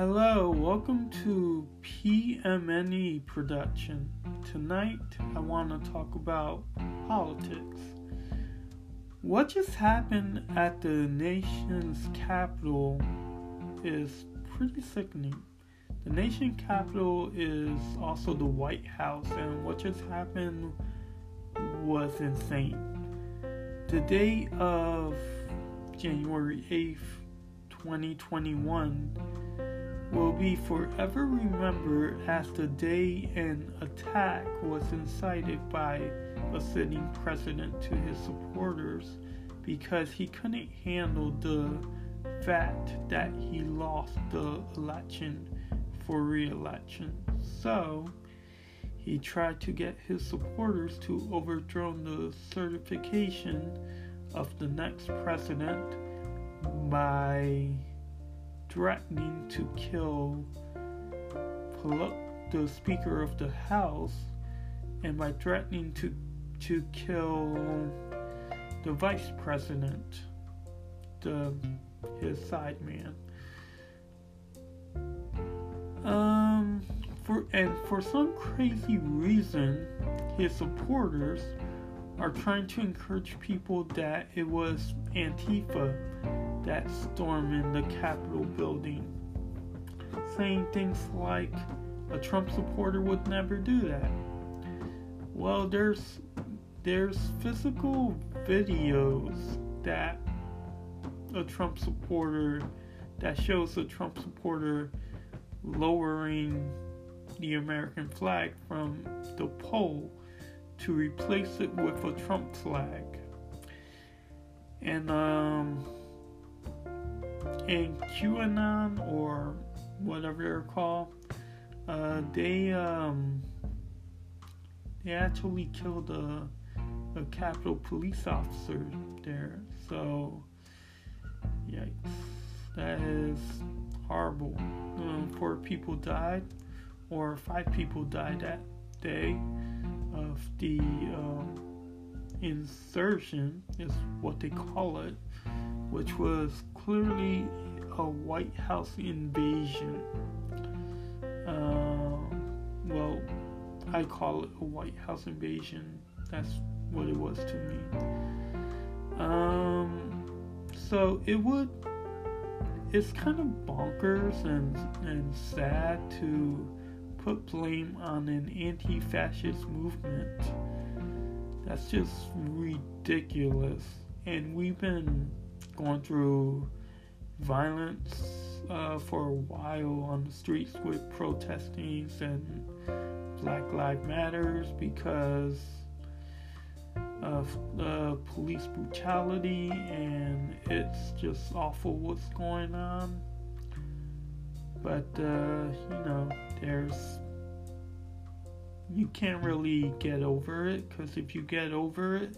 Hello, welcome to PMNE production. Tonight I want to talk about politics. What just happened at the nation's capital is pretty sickening. The nation capital is also the White House, and what just happened was insane. The day of January 8th, 2021 will be forever remembered as the day an attack was incited by a sitting president to his supporters because he couldn't handle the fact that he lost the election for re-election. So he tried to get his supporters to overthrow the certification of the next president by threatening to kill the Speaker of the House and by threatening to to kill the Vice President, the his side man. Um, for and for some crazy reason, his supporters are trying to encourage people that it was Antifa that storm in the Capitol building, saying things like a Trump supporter would never do that. Well, there's there's physical videos that a Trump supporter that shows a Trump supporter lowering the American flag from the pole to replace it with a Trump flag. And um and QAnon or whatever they're called, uh, they um, they actually killed a a Capitol police officer there. So, yikes, that is horrible. Um, four people died, or five people died that day of the um, insurrection, is what they call it, which was clearly a White House invasion. Uh, well, I call it a White House invasion. That's what it was to me. Um, so it would. It's kind of bonkers and and sad to put blame on an anti-fascist movement. That's just ridiculous. And we've been going through violence uh, for a while on the streets with protestings and Black Lives Matters because of uh, police brutality and it's just awful what's going on. But uh, you know, there's you can't really get over it because if you get over it,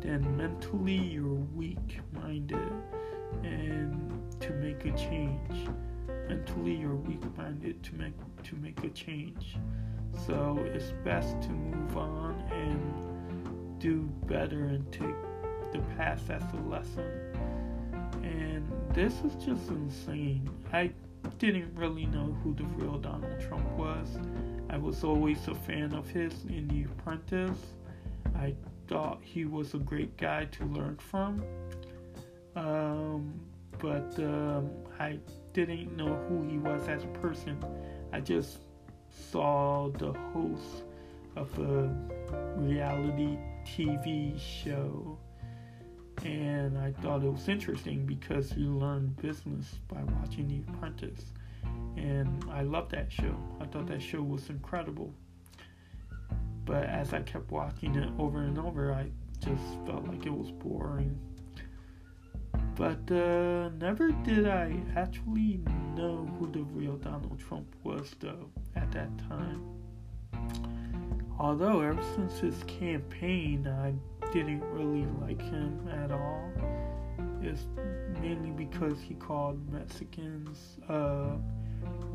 then mentally you're weak minded and to make a change. Mentally you're weak minded to make to make a change. So it's best to move on and do better and take the past as a lesson. And this is just insane. I didn't really know who the real Donald Trump was. I was always a fan of his in The Apprentice. I thought he was a great guy to learn from. Um, but um, I didn't know who he was as a person. I just saw the host of a reality TV show and I thought it was interesting because you learn business by watching The Apprentice. And I loved that show. I thought that show was incredible. But as I kept watching it over and over, I just felt like it was boring. But uh, never did I actually know who the real Donald Trump was, though, at that time. Although, ever since his campaign, I didn't really like him at all. It's mainly because he called Mexicans uh,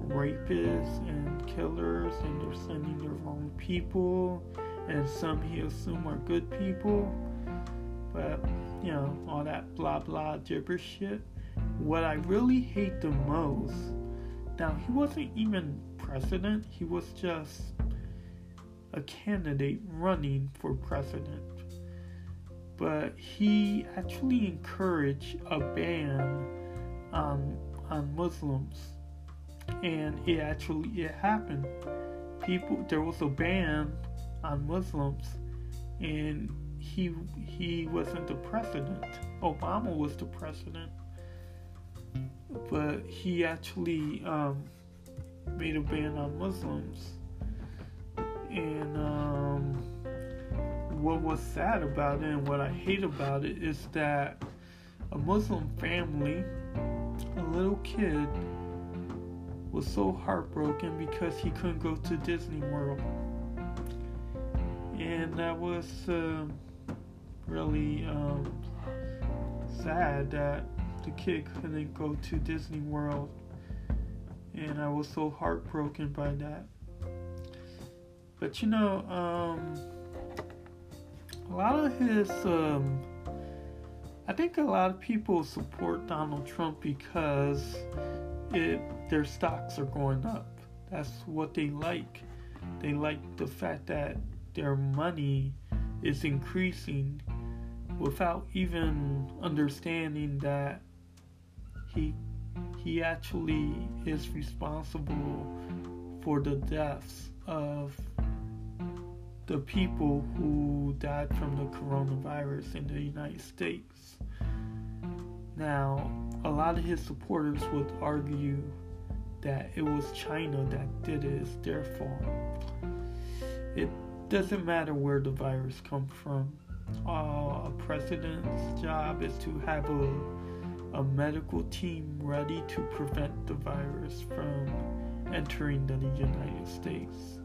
rapists and killers, and they're sending the wrong people, and some he assumed are good people. But you know, all that blah blah gibberish shit. What I really hate the most now he wasn't even president, he was just a candidate running for president. But he actually encouraged a ban on on Muslims. And it actually it happened. People there was a ban on Muslims and he he wasn't the president. Obama was the president, but he actually um, made a ban on Muslims. And um, what was sad about it and what I hate about it is that a Muslim family, a little kid, was so heartbroken because he couldn't go to Disney World. And that was. Uh, really um, sad that the kid couldn't go to Disney World, and I was so heartbroken by that. But you know, um, a lot of his, um, I think a lot of people support Donald Trump because it their stocks are going up. That's what they like. They like the fact that their money is increasing without even understanding that he he actually is responsible for the deaths of the people who died from the coronavirus in the United States. Now, a lot of his supporters would argue that it was China that did it, it's their fault. It doesn't matter where the virus comes from uh, a president's job is to have a, a medical team ready to prevent the virus from entering the United States.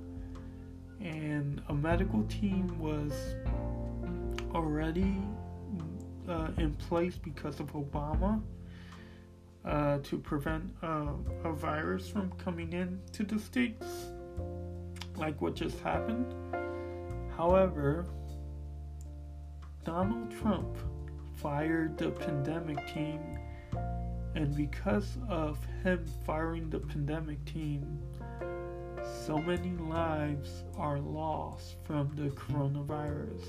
And a medical team was already uh, in place because of Obama uh, to prevent uh, a virus from coming into the states, like what just happened. However, Donald Trump fired the pandemic team, and because of him firing the pandemic team, so many lives are lost from the coronavirus.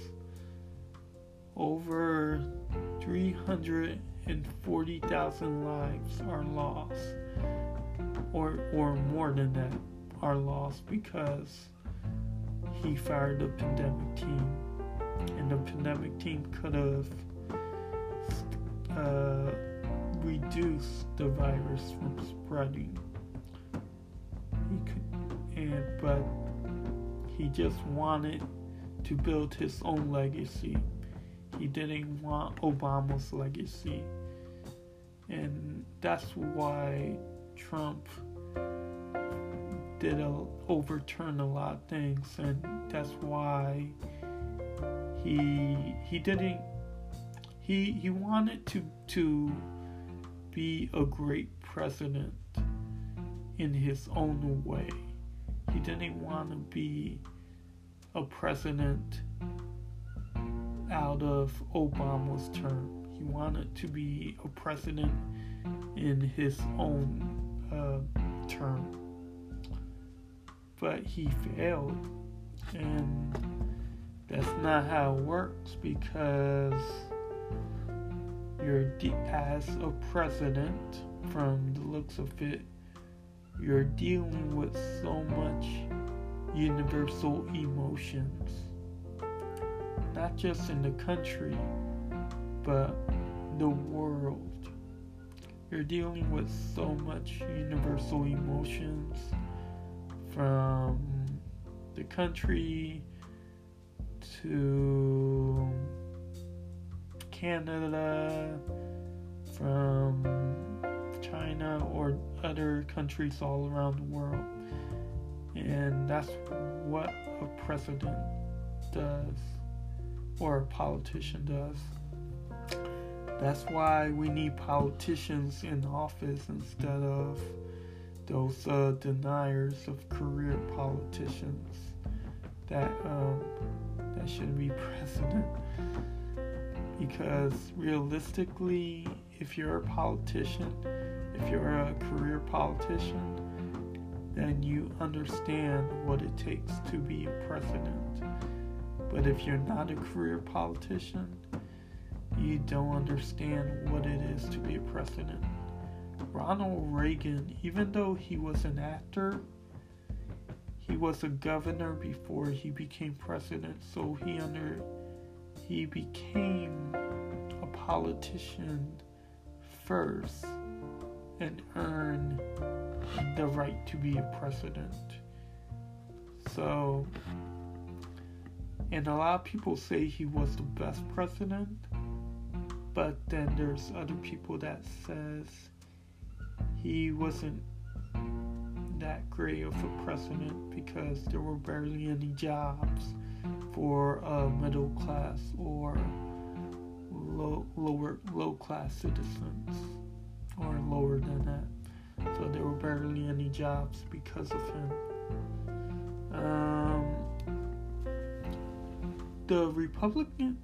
Over 340,000 lives are lost, or, or more than that, are lost because he fired the pandemic team and the pandemic team could have uh, reduced the virus from spreading. He could, and but he just wanted to build his own legacy. He didn't want Obama's legacy, and that's why Trump did a, overturn a lot of things, and that's why he he didn't he he wanted to to be a great president in his own way. He didn't want to be a president out of Obama's term. He wanted to be a president in his own uh, term. But he failed. And that's not how it works because you're de- as a president, from the looks of it, you're dealing with so much universal emotions, not just in the country, but the world. You're dealing with so much universal emotions from the country to Canada, from China, or other countries all around the world. And that's what a president does, or a politician does. That's why we need politicians in office instead of those uh, deniers of career politicians that um, that shouldn't be president. Because realistically, if you're a politician, if you're a career politician, then you understand what it takes to be a president. But if you're not a career politician, you don't understand what it is to be a president. Ronald Reagan, even though he was an actor, he was a governor before he became president, so he under he became a politician first and earned the right to be a president. So and a lot of people say he was the best president, but then there's other people that says he wasn't that great of a president because there were barely any jobs for middle class or low, lower low class citizens or lower than that. So there were barely any jobs because of him. Um, the Republican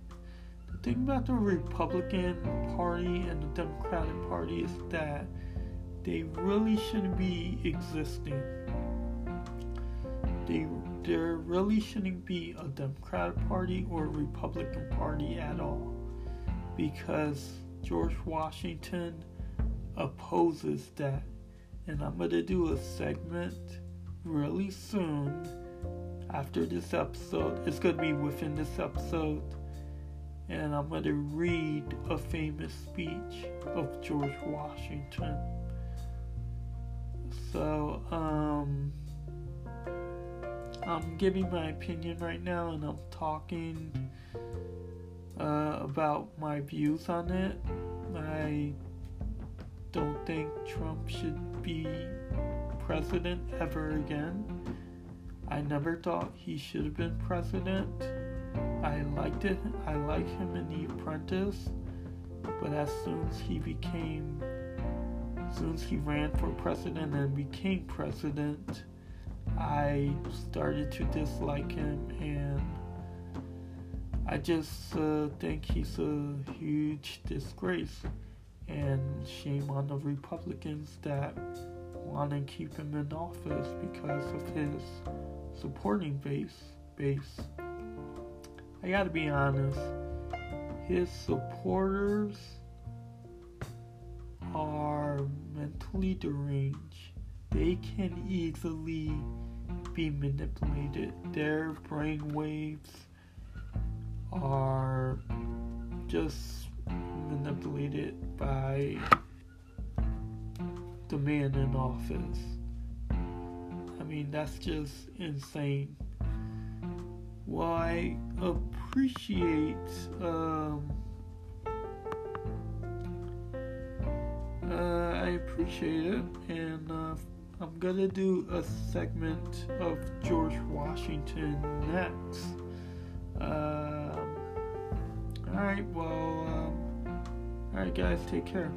thing about the Republican Party and the Democratic Party is that they really shouldn't be existing. They there really shouldn't be a Democratic Party or a Republican Party at all because George Washington opposes that. And I'm going to do a segment really soon after this episode. It's going to be within this episode. And I'm going to read a famous speech of George Washington. So, um, I'm giving my opinion right now and I'm talking uh, about my views on it. I don't think Trump should be president ever again. I never thought he should have been president. I liked it. I like him in The Apprentice, but as soon as he became, as soon as he ran for president and became president, I started to dislike him, and I just uh, think he's a huge disgrace. And shame on the Republicans that want to keep him in office because of his supporting base. Base. I gotta be honest. His supporters mm. are mentally deranged. They can easily be manipulated. Their brain waves are just manipulated by the man in office. I mean, that's just insane. Well, I appreciate um, uh, I appreciate it, and uh, I'm gonna do a segment of George Washington next. Um, all right, well, um, all right, guys, take care.